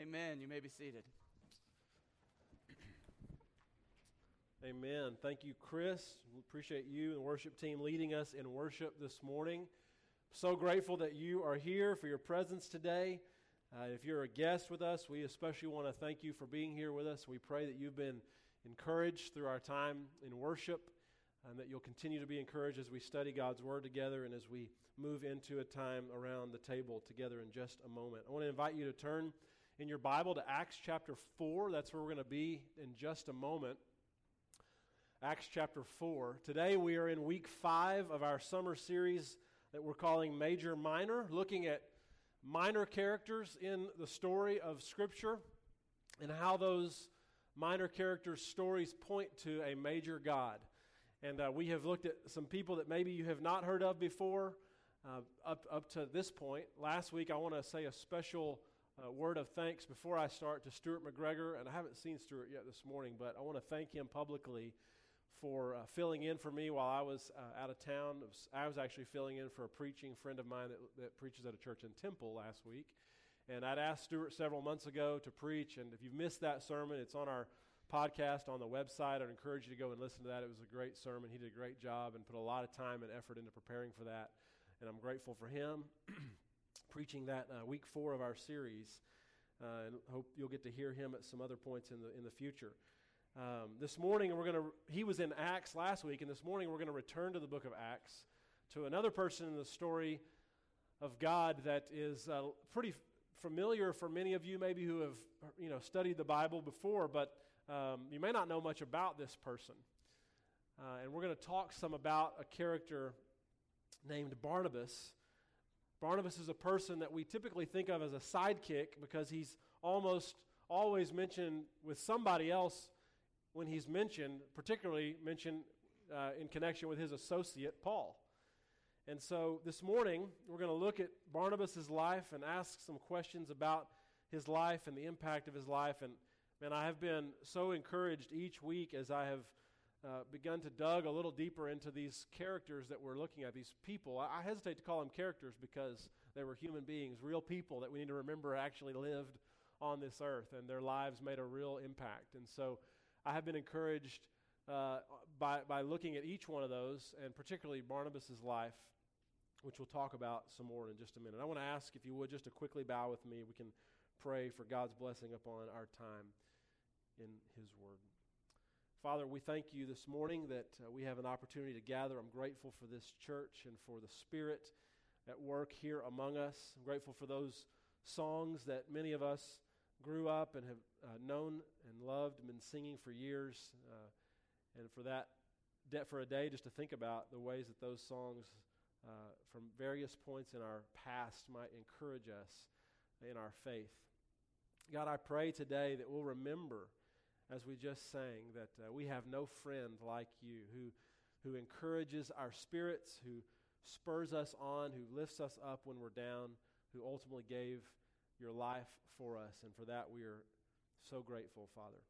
Amen. You may be seated. Amen. Thank you, Chris. We appreciate you and the worship team leading us in worship this morning. So grateful that you are here for your presence today. Uh, if you're a guest with us, we especially want to thank you for being here with us. We pray that you've been encouraged through our time in worship and that you'll continue to be encouraged as we study God's Word together and as we move into a time around the table together in just a moment. I want to invite you to turn in your Bible to Acts chapter 4. That's where we're going to be in just a moment. Acts chapter 4. Today we are in week 5 of our summer series that we're calling Major Minor, looking at minor characters in the story of Scripture and how those minor characters' stories point to a major God. And uh, we have looked at some people that maybe you have not heard of before uh, up, up to this point. Last week, I want to say a special uh, word of thanks before I start to Stuart McGregor. And I haven't seen Stuart yet this morning, but I want to thank him publicly for uh, filling in for me while I was uh, out of town. Was, I was actually filling in for a preaching friend of mine that, that preaches at a church in Temple last week. And I'd asked Stuart several months ago to preach. And if you've missed that sermon, it's on our podcast on the website. I'd encourage you to go and listen to that. It was a great sermon. He did a great job and put a lot of time and effort into preparing for that. And I'm grateful for him preaching that uh, week four of our series. Uh, and hope you'll get to hear him at some other points in the, in the future. Um, this morning, we're going to, he was in Acts last week, and this morning we're going to return to the book of Acts to another person in the story of God that is uh, pretty familiar for many of you, maybe who have you know studied the Bible before, but um, you may not know much about this person. Uh, and we're going to talk some about a character named Barnabas. Barnabas is a person that we typically think of as a sidekick because he's almost always mentioned with somebody else when he's mentioned, particularly mentioned uh, in connection with his associate, Paul. And so this morning, we're going to look at Barnabas' life and ask some questions about his life and the impact of his life. And man, I have been so encouraged each week as I have uh, begun to dug a little deeper into these characters that we're looking at, these people. I, I hesitate to call them characters because they were human beings, real people that we need to remember actually lived on this earth and their lives made a real impact. And so I have been encouraged uh, by, by looking at each one of those, and particularly Barnabas' life, which we'll talk about some more in just a minute. I want to ask if you would just to quickly bow with me. We can pray for God's blessing upon our time in His Word. Father, we thank you this morning that uh, we have an opportunity to gather. I'm grateful for this church and for the Spirit at work here among us. I'm grateful for those songs that many of us grew up and have uh, known and loved and been singing for years. Uh, and for that, for a day, just to think about the ways that those songs uh, from various points in our past might encourage us in our faith. God, I pray today that we'll remember, as we just sang, that uh, we have no friend like you who, who encourages our spirits, who spurs us on, who lifts us up when we're down, who ultimately gave your life for us. And for that, we are so grateful, Father.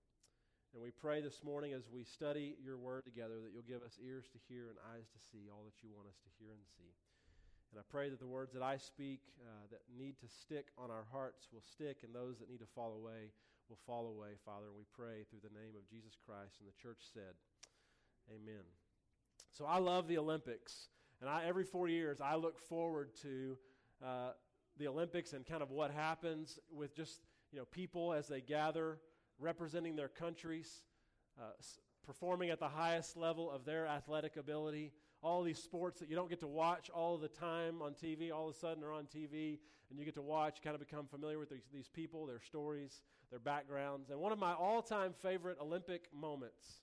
And we pray this morning as we study your word together that you'll give us ears to hear and eyes to see all that you want us to hear and see. And I pray that the words that I speak uh, that need to stick on our hearts will stick, and those that need to fall away will fall away, Father. And we pray through the name of Jesus Christ. And the church said, Amen. So I love the Olympics. And I, every four years, I look forward to uh, the Olympics and kind of what happens with just you know people as they gather representing their countries, uh, performing at the highest level of their athletic ability. All these sports that you don't get to watch all the time on TV, all of a sudden are on TV, and you get to watch, kind of become familiar with these, these people, their stories, their backgrounds. And one of my all time favorite Olympic moments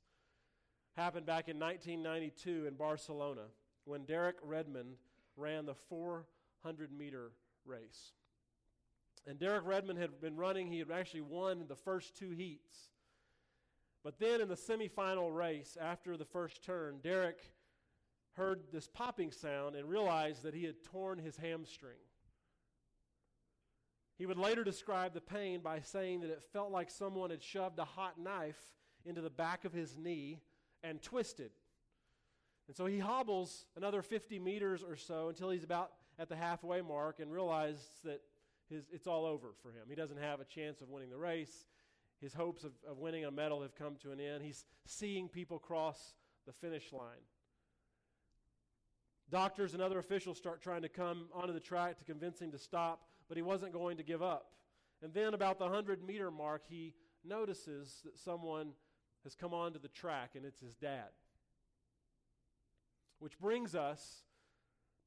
happened back in 1992 in Barcelona when Derek Redmond ran the 400 meter race. And Derek Redmond had been running, he had actually won the first two heats. But then in the semifinal race, after the first turn, Derek heard this popping sound and realized that he had torn his hamstring. He would later describe the pain by saying that it felt like someone had shoved a hot knife into the back of his knee and twisted. And so he hobbles another 50 meters or so until he's about at the halfway mark and realizes that his, it's all over for him. He doesn't have a chance of winning the race. His hopes of, of winning a medal have come to an end. He's seeing people cross the finish line. Doctors and other officials start trying to come onto the track to convince him to stop, but he wasn't going to give up. And then, about the 100 meter mark, he notices that someone has come onto the track, and it's his dad. Which brings us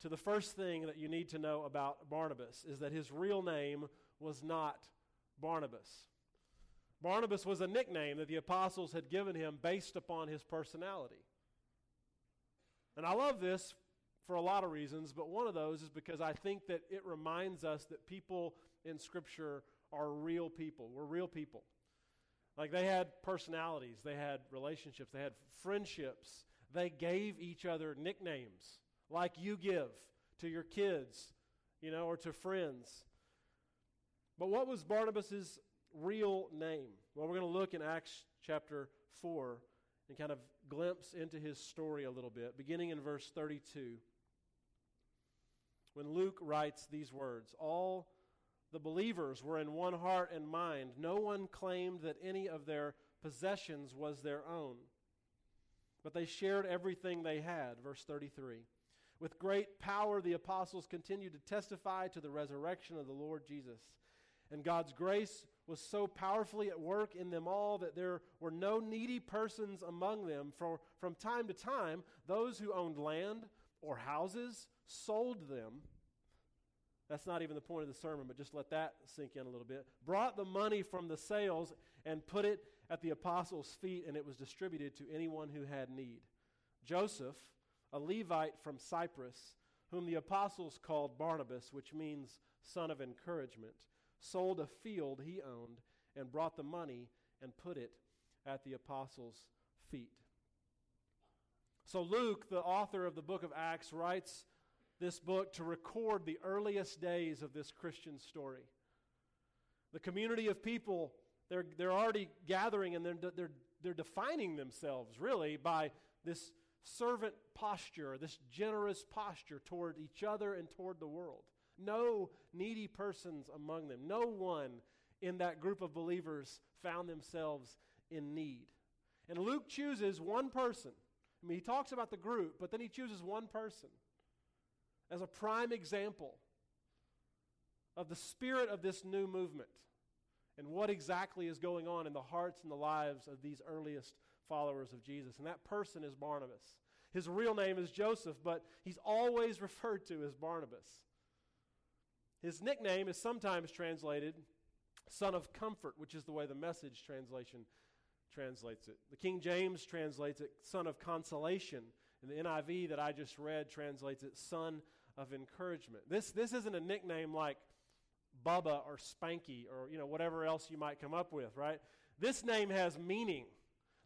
to the first thing that you need to know about Barnabas is that his real name was not Barnabas. Barnabas was a nickname that the apostles had given him based upon his personality. And I love this for a lot of reasons, but one of those is because I think that it reminds us that people in Scripture are real people. We're real people. Like they had personalities, they had relationships, they had friendships. They gave each other nicknames like you give to your kids, you know, or to friends. But what was Barnabas's real name? Well, we're going to look in Acts chapter 4 and kind of glimpse into his story a little bit, beginning in verse 32 when Luke writes these words All the believers were in one heart and mind. No one claimed that any of their possessions was their own, but they shared everything they had. Verse 33. With great power, the apostles continued to testify to the resurrection of the Lord Jesus. And God's grace was so powerfully at work in them all that there were no needy persons among them. For from time to time, those who owned land or houses sold them. That's not even the point of the sermon, but just let that sink in a little bit. Brought the money from the sales and put it at the apostles' feet, and it was distributed to anyone who had need. Joseph, a Levite from Cyprus, whom the apostles called Barnabas, which means son of encouragement, sold a field he owned and brought the money and put it at the apostles' feet. So, Luke, the author of the book of Acts, writes this book to record the earliest days of this Christian story. The community of people, they're, they're already gathering and they're, they're, they're defining themselves really by this servant posture, this generous posture toward each other and toward the world. No needy persons among them. No one in that group of believers found themselves in need. And Luke chooses one person. I mean, he talks about the group, but then he chooses one person as a prime example of the spirit of this new movement and what exactly is going on in the hearts and the lives of these earliest followers of Jesus. And that person is Barnabas. His real name is Joseph, but he's always referred to as Barnabas. His nickname is sometimes translated son of comfort, which is the way the message translation translates it. The King James translates it son of consolation, and the NIV that I just read translates it son of encouragement. This, this isn't a nickname like Bubba or Spanky or you know whatever else you might come up with, right? This name has meaning.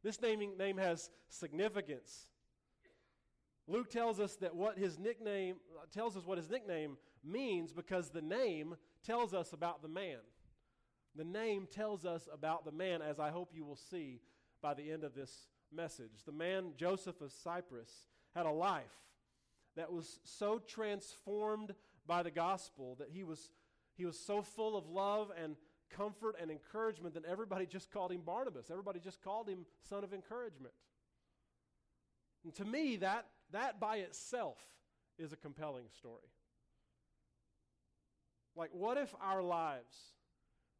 This naming, name has significance. Luke tells us that what his nickname tells us what his nickname means because the name tells us about the man. The name tells us about the man, as I hope you will see by the end of this message. The man, Joseph of Cyprus, had a life that was so transformed by the gospel that he was, he was so full of love and comfort and encouragement that everybody just called him Barnabas. Everybody just called him son of encouragement. And to me, that, that by itself is a compelling story. Like, what if our lives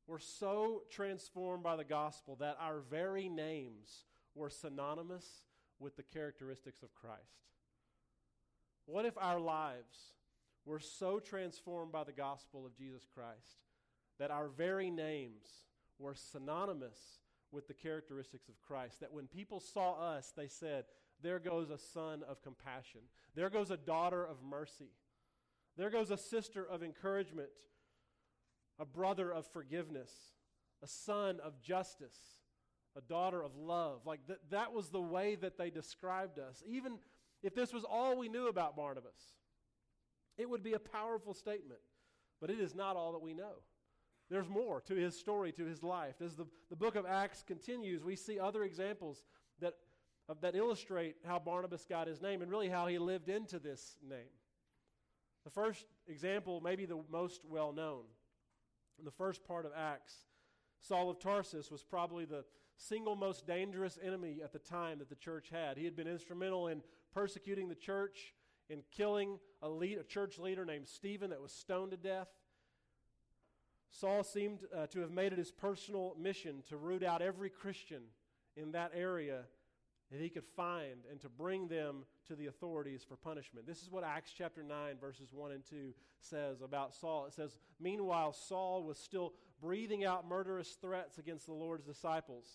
were so transformed by the gospel that our very names were synonymous with the characteristics of Christ? What if our lives were so transformed by the gospel of Jesus Christ that our very names were synonymous with the characteristics of Christ? That when people saw us, they said, There goes a son of compassion, there goes a daughter of mercy, there goes a sister of encouragement, a brother of forgiveness, a son of justice, a daughter of love. Like th- that was the way that they described us. Even if this was all we knew about Barnabas, it would be a powerful statement, but it is not all that we know. There's more to his story, to his life. As the, the book of Acts continues, we see other examples that, uh, that illustrate how Barnabas got his name and really how he lived into this name. The first example, maybe the most well known, In the first part of Acts, Saul of Tarsus was probably the single most dangerous enemy at the time that the church had. He had been instrumental in persecuting the church, and killing a, lead, a church leader named Stephen that was stoned to death. Saul seemed uh, to have made it his personal mission to root out every Christian in that area that he could find and to bring them to the authorities for punishment. This is what Acts chapter 9, verses 1 and 2 says about Saul. It says, Meanwhile, Saul was still breathing out murderous threats against the Lord's disciples.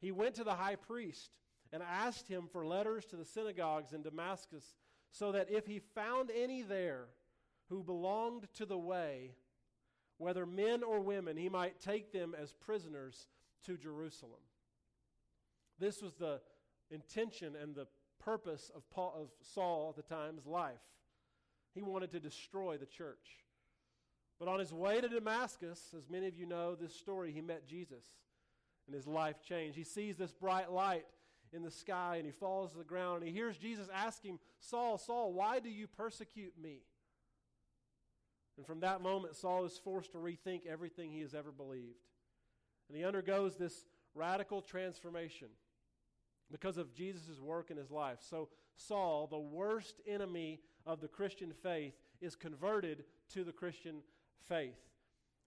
He went to the high priest and asked him for letters to the synagogues in Damascus, so that if he found any there who belonged to the way, whether men or women, he might take them as prisoners to Jerusalem. This was the intention and the purpose of, Paul, of Saul at the time's life. He wanted to destroy the church. But on his way to Damascus, as many of you know this story, he met Jesus and his life changed. He sees this bright light in the sky and he falls to the ground and he hears Jesus asking, Saul, Saul, why do you persecute me? And from that moment, Saul is forced to rethink everything he has ever believed. And he undergoes this radical transformation because of Jesus' work in his life. So, Saul, the worst enemy of the Christian faith, is converted to the Christian faith.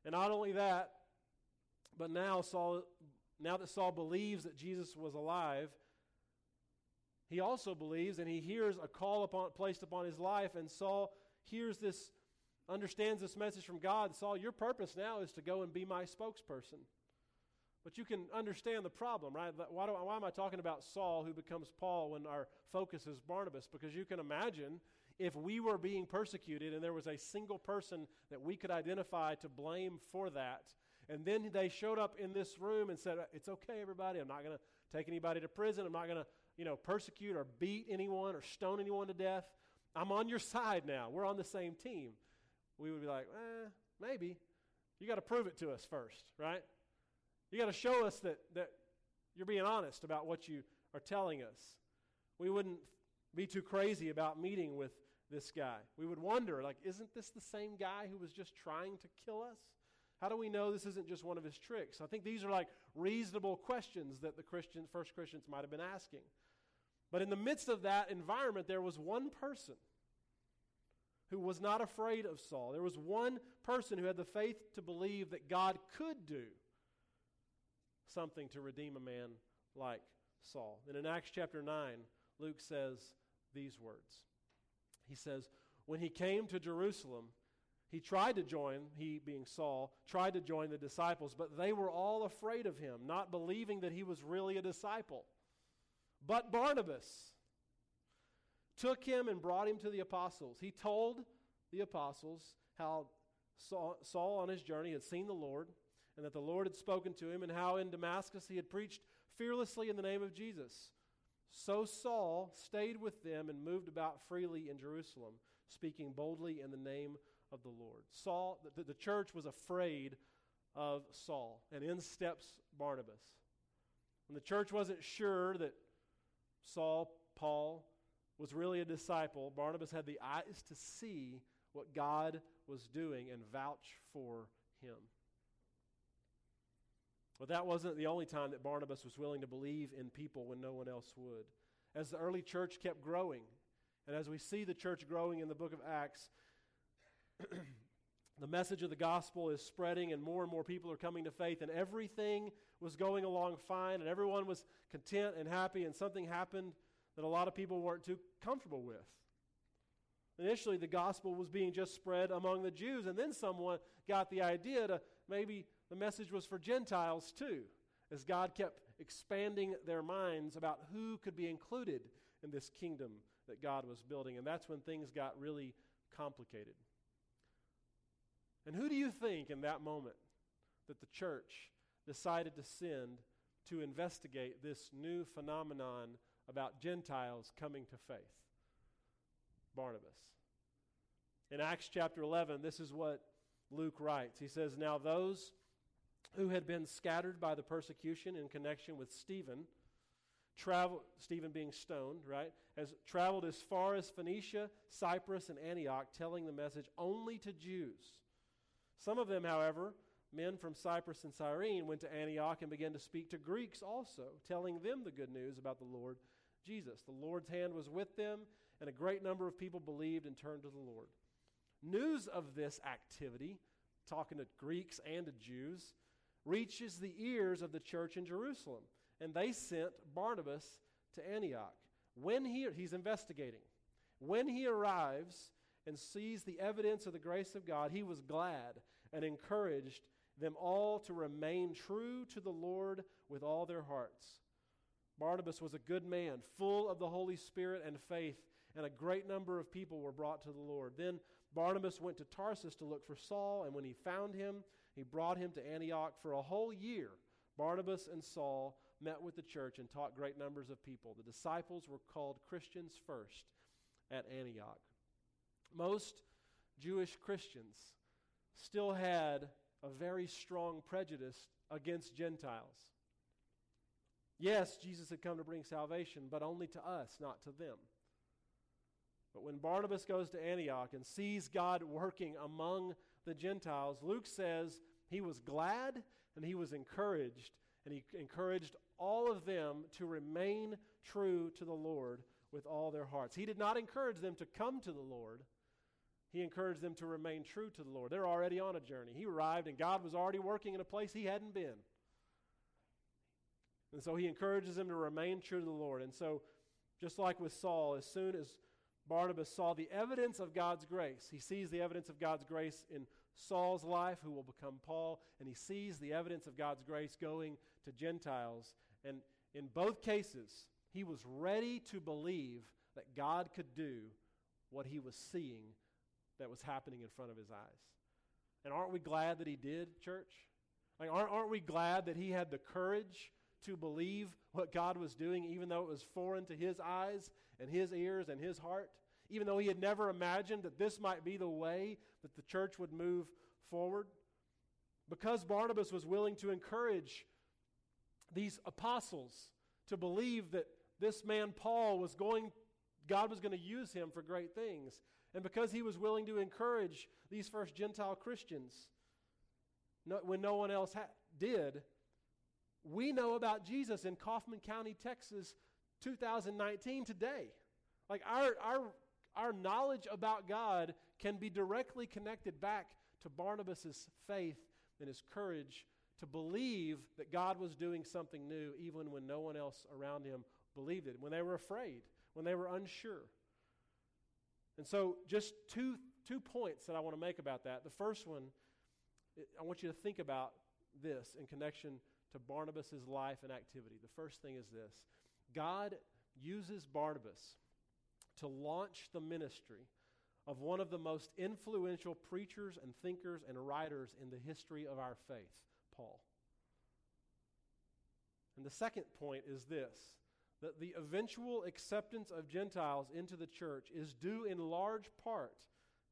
And not only that, but now Saul now that Saul believes that Jesus was alive, he also believes and he hears a call upon, placed upon his life, and Saul hears this, understands this message from God. Saul, your purpose now is to go and be my spokesperson. But you can understand the problem, right? Why, do, why am I talking about Saul who becomes Paul when our focus is Barnabas? Because you can imagine if we were being persecuted and there was a single person that we could identify to blame for that, and then they showed up in this room and said, It's okay, everybody. I'm not going to take anybody to prison. I'm not going to, you know, persecute or beat anyone or stone anyone to death. I'm on your side now. We're on the same team. We would be like, eh, maybe. You got to prove it to us first, right? You got to show us that, that you're being honest about what you are telling us. We wouldn't be too crazy about meeting with this guy. We would wonder, like, isn't this the same guy who was just trying to kill us? How do we know this isn't just one of his tricks? I think these are like reasonable questions that the Christian, first Christians might have been asking. But in the midst of that environment, there was one person who was not afraid of Saul. There was one person who had the faith to believe that God could do something to redeem a man like Saul. And in Acts chapter 9, Luke says these words He says, When he came to Jerusalem, he tried to join, he being Saul, tried to join the disciples, but they were all afraid of him, not believing that he was really a disciple. But Barnabas took him and brought him to the apostles. He told the apostles how Saul on his journey had seen the Lord and that the Lord had spoken to him, and how in Damascus he had preached fearlessly in the name of Jesus. So Saul stayed with them and moved about freely in Jerusalem, speaking boldly in the name of the Lord. Saul, the, the church was afraid of Saul, and in steps Barnabas. When the church wasn't sure that Saul, Paul, was really a disciple, Barnabas had the eyes to see what God was doing and vouch for him. But that wasn't the only time that Barnabas was willing to believe in people when no one else would. As the early church kept growing, and as we see the church growing in the book of Acts, the message of the gospel is spreading, and more and more people are coming to faith, and everything was going along fine, and everyone was content and happy, and something happened that a lot of people weren't too comfortable with. Initially, the gospel was being just spread among the Jews, and then someone got the idea to maybe the message was for Gentiles too, as God kept expanding their minds about who could be included in this kingdom that God was building. And that's when things got really complicated. And who do you think in that moment that the church decided to send to investigate this new phenomenon about Gentiles coming to faith? Barnabas. In Acts chapter 11, this is what Luke writes. He says, Now those who had been scattered by the persecution in connection with Stephen, travel, Stephen being stoned, right, has traveled as far as Phoenicia, Cyprus, and Antioch, telling the message only to Jews. Some of them, however, men from Cyprus and Cyrene, went to Antioch and began to speak to Greeks also, telling them the good news about the Lord Jesus. The Lord's hand was with them, and a great number of people believed and turned to the Lord. News of this activity, talking to Greeks and to Jews, reaches the ears of the church in Jerusalem, and they sent Barnabas to Antioch. When he, he's investigating, when he arrives and sees the evidence of the grace of God, he was glad and encouraged them all to remain true to the Lord with all their hearts. Barnabas was a good man, full of the Holy Spirit and faith, and a great number of people were brought to the Lord. Then Barnabas went to Tarsus to look for Saul, and when he found him, he brought him to Antioch for a whole year. Barnabas and Saul met with the church and taught great numbers of people. The disciples were called Christians first at Antioch. Most Jewish Christians still had a very strong prejudice against Gentiles. Yes, Jesus had come to bring salvation, but only to us, not to them. But when Barnabas goes to Antioch and sees God working among the Gentiles, Luke says he was glad and he was encouraged, and he encouraged all of them to remain true to the Lord with all their hearts. He did not encourage them to come to the Lord. He encouraged them to remain true to the Lord. They're already on a journey. He arrived, and God was already working in a place he hadn't been. And so he encourages them to remain true to the Lord. And so, just like with Saul, as soon as Barnabas saw the evidence of God's grace, he sees the evidence of God's grace in Saul's life, who will become Paul, and he sees the evidence of God's grace going to Gentiles. And in both cases, he was ready to believe that God could do what he was seeing that was happening in front of his eyes. And aren't we glad that he did, church? Like, aren't, aren't we glad that he had the courage to believe what God was doing, even though it was foreign to his eyes and his ears and his heart? Even though he had never imagined that this might be the way that the church would move forward? Because Barnabas was willing to encourage these apostles to believe that this man Paul was going, God was going to use him for great things. And because he was willing to encourage these first Gentile Christians when no one else ha- did, we know about Jesus in Kaufman County, Texas, 2019 today. Like our, our, our knowledge about God can be directly connected back to Barnabas' faith and his courage to believe that God was doing something new even when no one else around him believed it, when they were afraid, when they were unsure. And so, just two, two points that I want to make about that. The first one, I want you to think about this in connection to Barnabas' life and activity. The first thing is this God uses Barnabas to launch the ministry of one of the most influential preachers and thinkers and writers in the history of our faith, Paul. And the second point is this that the eventual acceptance of Gentiles into the church is due in large part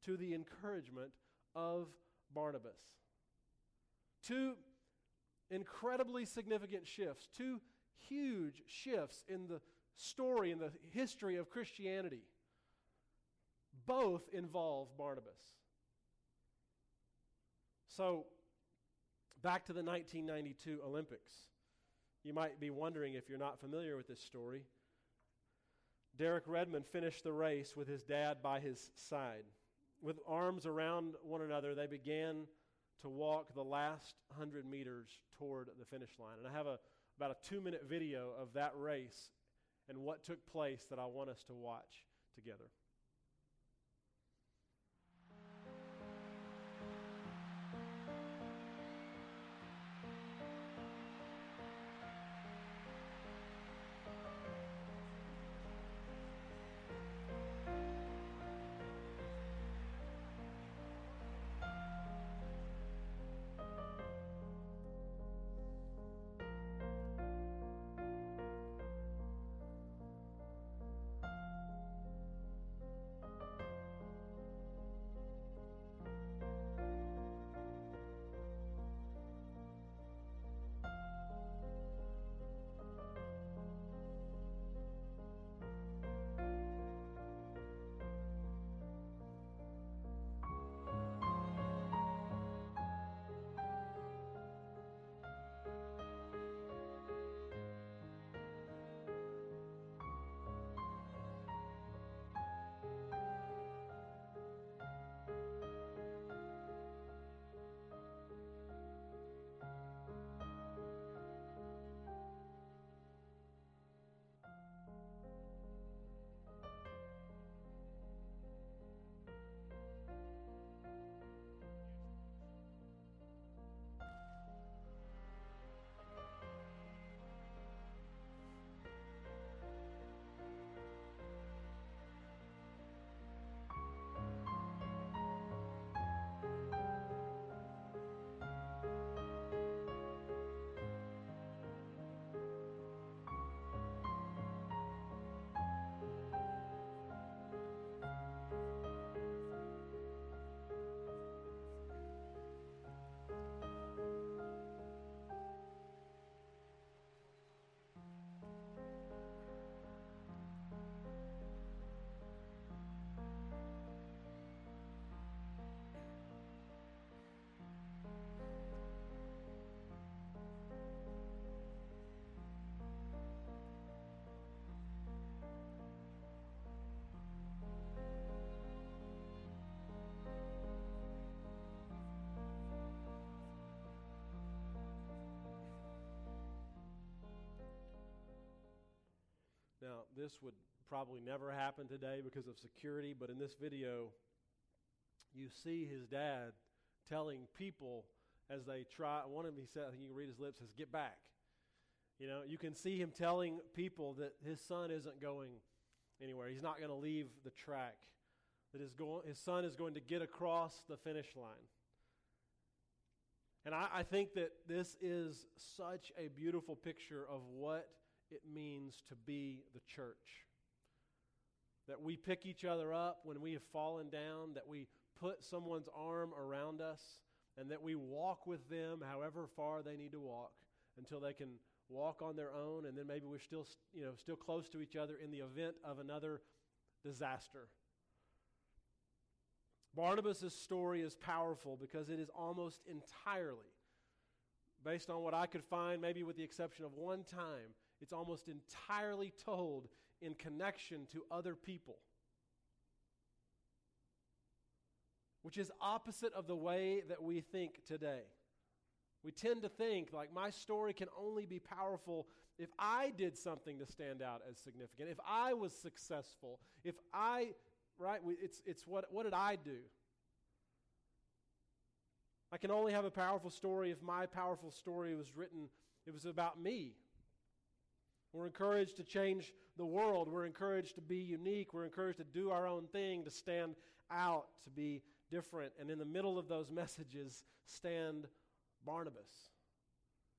to the encouragement of Barnabas. Two incredibly significant shifts, two huge shifts in the story, in the history of Christianity, both involve Barnabas. So, back to the 1992 Olympics. You might be wondering if you're not familiar with this story. Derek Redmond finished the race with his dad by his side. With arms around one another, they began to walk the last 100 meters toward the finish line. And I have a, about a two minute video of that race and what took place that I want us to watch together. This would probably never happen today because of security, but in this video, you see his dad telling people as they try, one of them, he said, I think you can read his lips, says, Get back. You know, you can see him telling people that his son isn't going anywhere. He's not going to leave the track. That his, go- his son is going to get across the finish line. And I, I think that this is such a beautiful picture of what it means to be the church. That we pick each other up when we have fallen down, that we put someone's arm around us, and that we walk with them however far they need to walk until they can walk on their own, and then maybe we're still, you know, still close to each other in the event of another disaster. Barnabas' story is powerful because it is almost entirely, based on what I could find, maybe with the exception of one time, it's almost entirely told in connection to other people. Which is opposite of the way that we think today. We tend to think like my story can only be powerful if I did something to stand out as significant, if I was successful, if I, right? It's, it's what, what did I do? I can only have a powerful story if my powerful story was written, it was about me. We're encouraged to change the world. We're encouraged to be unique. We're encouraged to do our own thing, to stand out, to be different. And in the middle of those messages, stand Barnabas,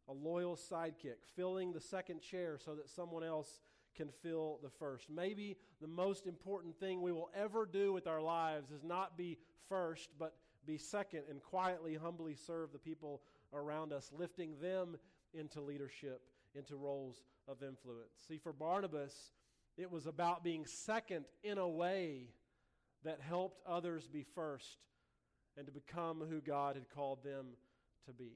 a loyal sidekick, filling the second chair so that someone else can fill the first. Maybe the most important thing we will ever do with our lives is not be first, but be second and quietly, humbly serve the people around us, lifting them into leadership, into roles of influence. See, for Barnabas, it was about being second in a way that helped others be first and to become who God had called them to be.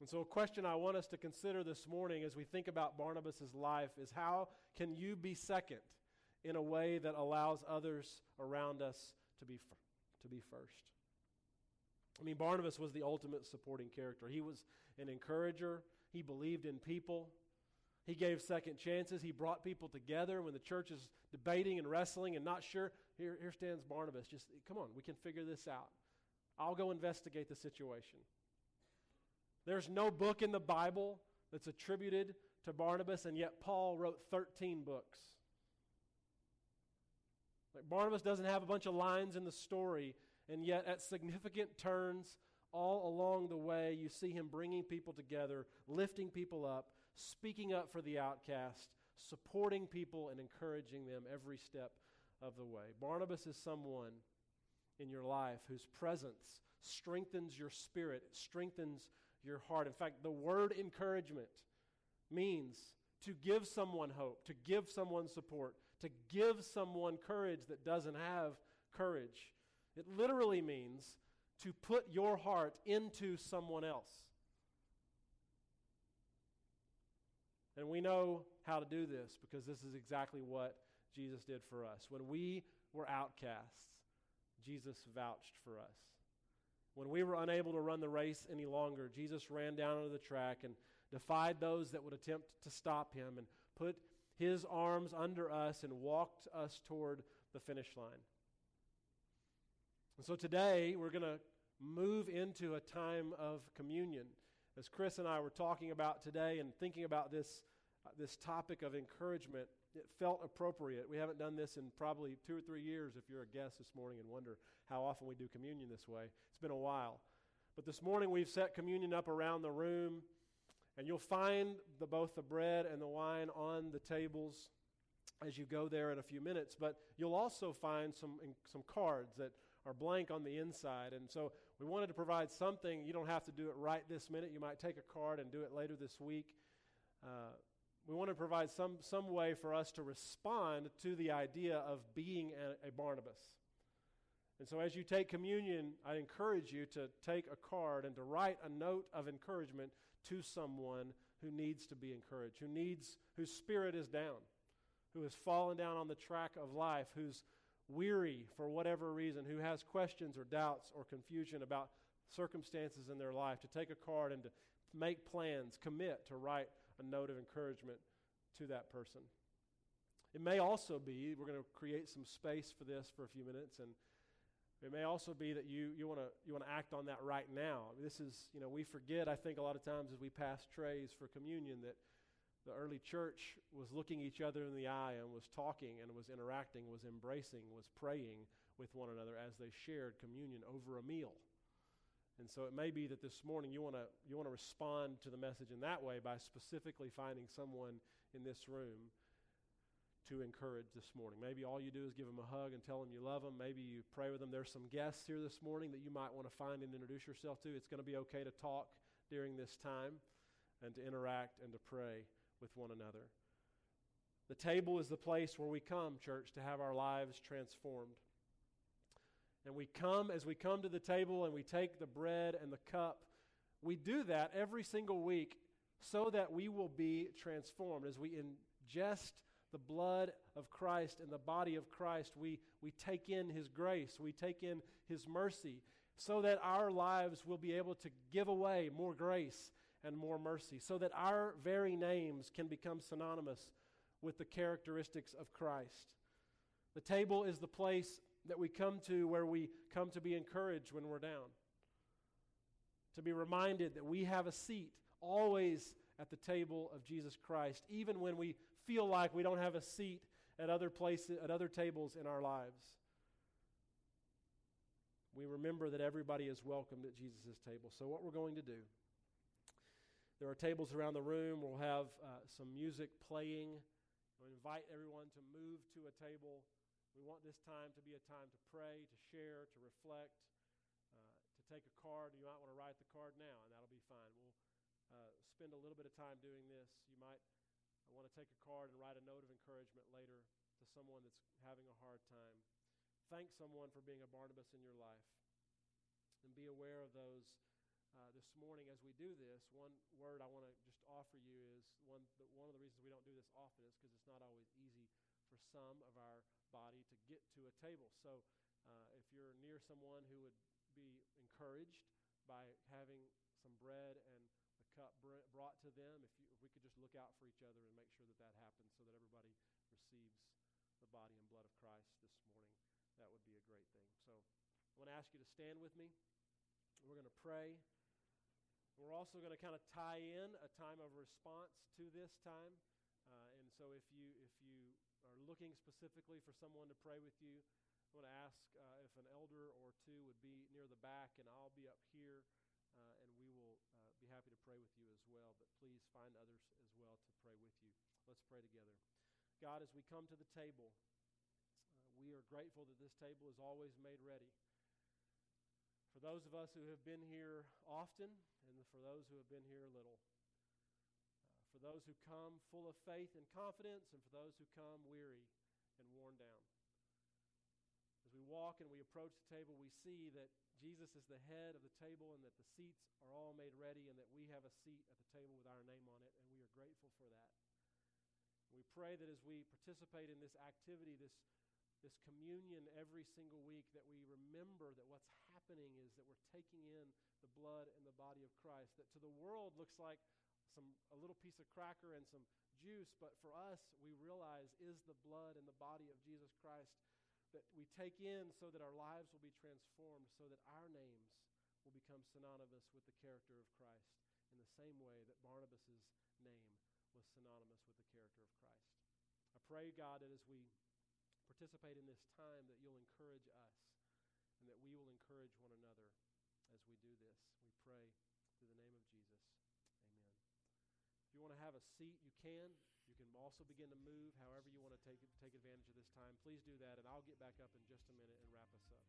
And so, a question I want us to consider this morning as we think about Barnabas' life is how can you be second in a way that allows others around us to be, to be first? I mean, Barnabas was the ultimate supporting character. He was an encourager, he believed in people. He gave second chances. He brought people together when the church is debating and wrestling and not sure. Here, here stands Barnabas. Just come on, we can figure this out. I'll go investigate the situation. There's no book in the Bible that's attributed to Barnabas, and yet Paul wrote 13 books. Like Barnabas doesn't have a bunch of lines in the story, and yet at significant turns all along the way, you see him bringing people together, lifting people up, speaking up for the outcast, supporting people, and encouraging them every step of the way. Barnabas is someone in your life whose presence strengthens your spirit, strengthens your heart. In fact, the word encouragement means to give someone hope, to give someone support, to give someone courage that doesn't have courage. It literally means to put your heart into someone else. And we know how to do this because this is exactly what Jesus did for us. When we were outcasts, Jesus vouched for us. When we were unable to run the race any longer, Jesus ran down onto the track and defied those that would attempt to stop him and put his arms under us and walked us toward the finish line. And so today we're going to move into a time of communion. As Chris and I were talking about today and thinking about this, uh, this topic of encouragement, it felt appropriate. We haven't done this in probably two or three years if you're a guest this morning and wonder how often we do communion this way. It's been a while. But this morning we've set communion up around the room, and you'll find the, both the bread and the wine on the tables as you go there in a few minutes. But you'll also find some, some cards that are blank on the inside. And so we wanted to provide something. You don't have to do it right this minute. You might take a card and do it later this week. Uh, we want to provide some, some way for us to respond to the idea of being a, a Barnabas. And so, as you take communion, I encourage you to take a card and to write a note of encouragement to someone who needs to be encouraged, who needs, whose spirit is down, who has fallen down on the track of life, who's weary for whatever reason, who has questions or doubts or confusion about circumstances in their life, to take a card and to make plans, commit to write a note of encouragement to that person. It may also be, we're going to create some space for this for a few minutes, and it may also be that you, you want to you wanna act on that right now. This is, you know, we forget, I think, a lot of times as we pass trays for communion that the early church was looking each other in the eye and was talking and was interacting, was embracing, was praying with one another as they shared communion over a meal. And so it may be that this morning you want to you want to respond to the message in that way by specifically finding someone in this room to encourage this morning. Maybe all you do is give them a hug and tell them you love them. Maybe you pray with them. There's some guests here this morning that you might want to find and introduce yourself to. It's going to be okay to talk during this time and to interact and to pray with one another. The table is the place where we come, church, to have our lives transformed. And we come, as we come to the table and we take the bread and the cup, we do that every single week so that we will be transformed. As we ingest the blood of Christ and the body of Christ, we, we take in His grace, we take in His mercy, so that our lives will be able to give away more grace and more mercy, so that our very names can become synonymous with the characteristics of Christ. The table is the place that we come to where we come to be encouraged when we're down, to be reminded that we have a seat always at the table of Jesus Christ, even when we feel like we don't have a seat at other places, at other tables in our lives. We remember that everybody is welcomed at Jesus' table. So, what we're going to do, there are tables around the room. We'll have uh, some music playing. We'll invite everyone to move to a table. We want this time to be a time to pray, to share, to reflect, uh, to take a card. You might want to write the card now, and that'll be fine. We'll uh, spend a little bit of time doing this. You might want to take a card and write a note of encouragement later to someone that's having a hard time. Thank someone for being a Barnabas in your life. And be aware of those uh, this morning as we do this. One word I want to just offer you is one, the, one of the reasons we don't do this often is because it's not always easy for some of our body to get to a table. So uh, if you're near someone who would be encouraged by having some bread and a cup brought to them, if, you, if we could just look out for each other and make sure that that happens so that everybody receives the body and blood of Christ this morning, that would be a great thing. So I want to ask you to stand with me. We're going to pray. Also going to kind of tie in a time of response to this time. Uh, and so if you, if you are looking specifically for someone to pray with you, I want to ask uh, if an elder or two would be near the back, and I'll be up here, uh, and we will be happy to pray with you as well, but please find others as well to pray with you. Let's pray together. God, as we come to the table, uh, we are grateful that this table is always made ready. For those of us who have been here often, for those who have been here a little. Uh, for those who come full of faith and confidence, and for those who come weary and worn down. As we walk and we approach the table, we see that Jesus is the head of the table and that the seats are all made ready and that we have a seat at the table with our name on it, and we are grateful for that. We pray that as we participate in this activity, this, this communion every single week, that we remember that what's happening is that we're taking in the blood and the body of Christ. That to the world looks like some, a little piece of cracker and some juice, but for us, we realize is the blood and the body of Jesus Christ that we take in so that our lives will be transformed, so that our names will become synonymous with the character of Christ in the same way that Barnabas' name was synonymous with the character of Christ. I pray, God, that as we participate in this time, that you'll encourage us and that we will encourage one another as we do this. We pray through the name of Jesus. Amen. If you want to have a seat, you can. You can also begin to move however you want to take, take advantage of this time. Please do that, and I'll get back up in just a minute and wrap us up.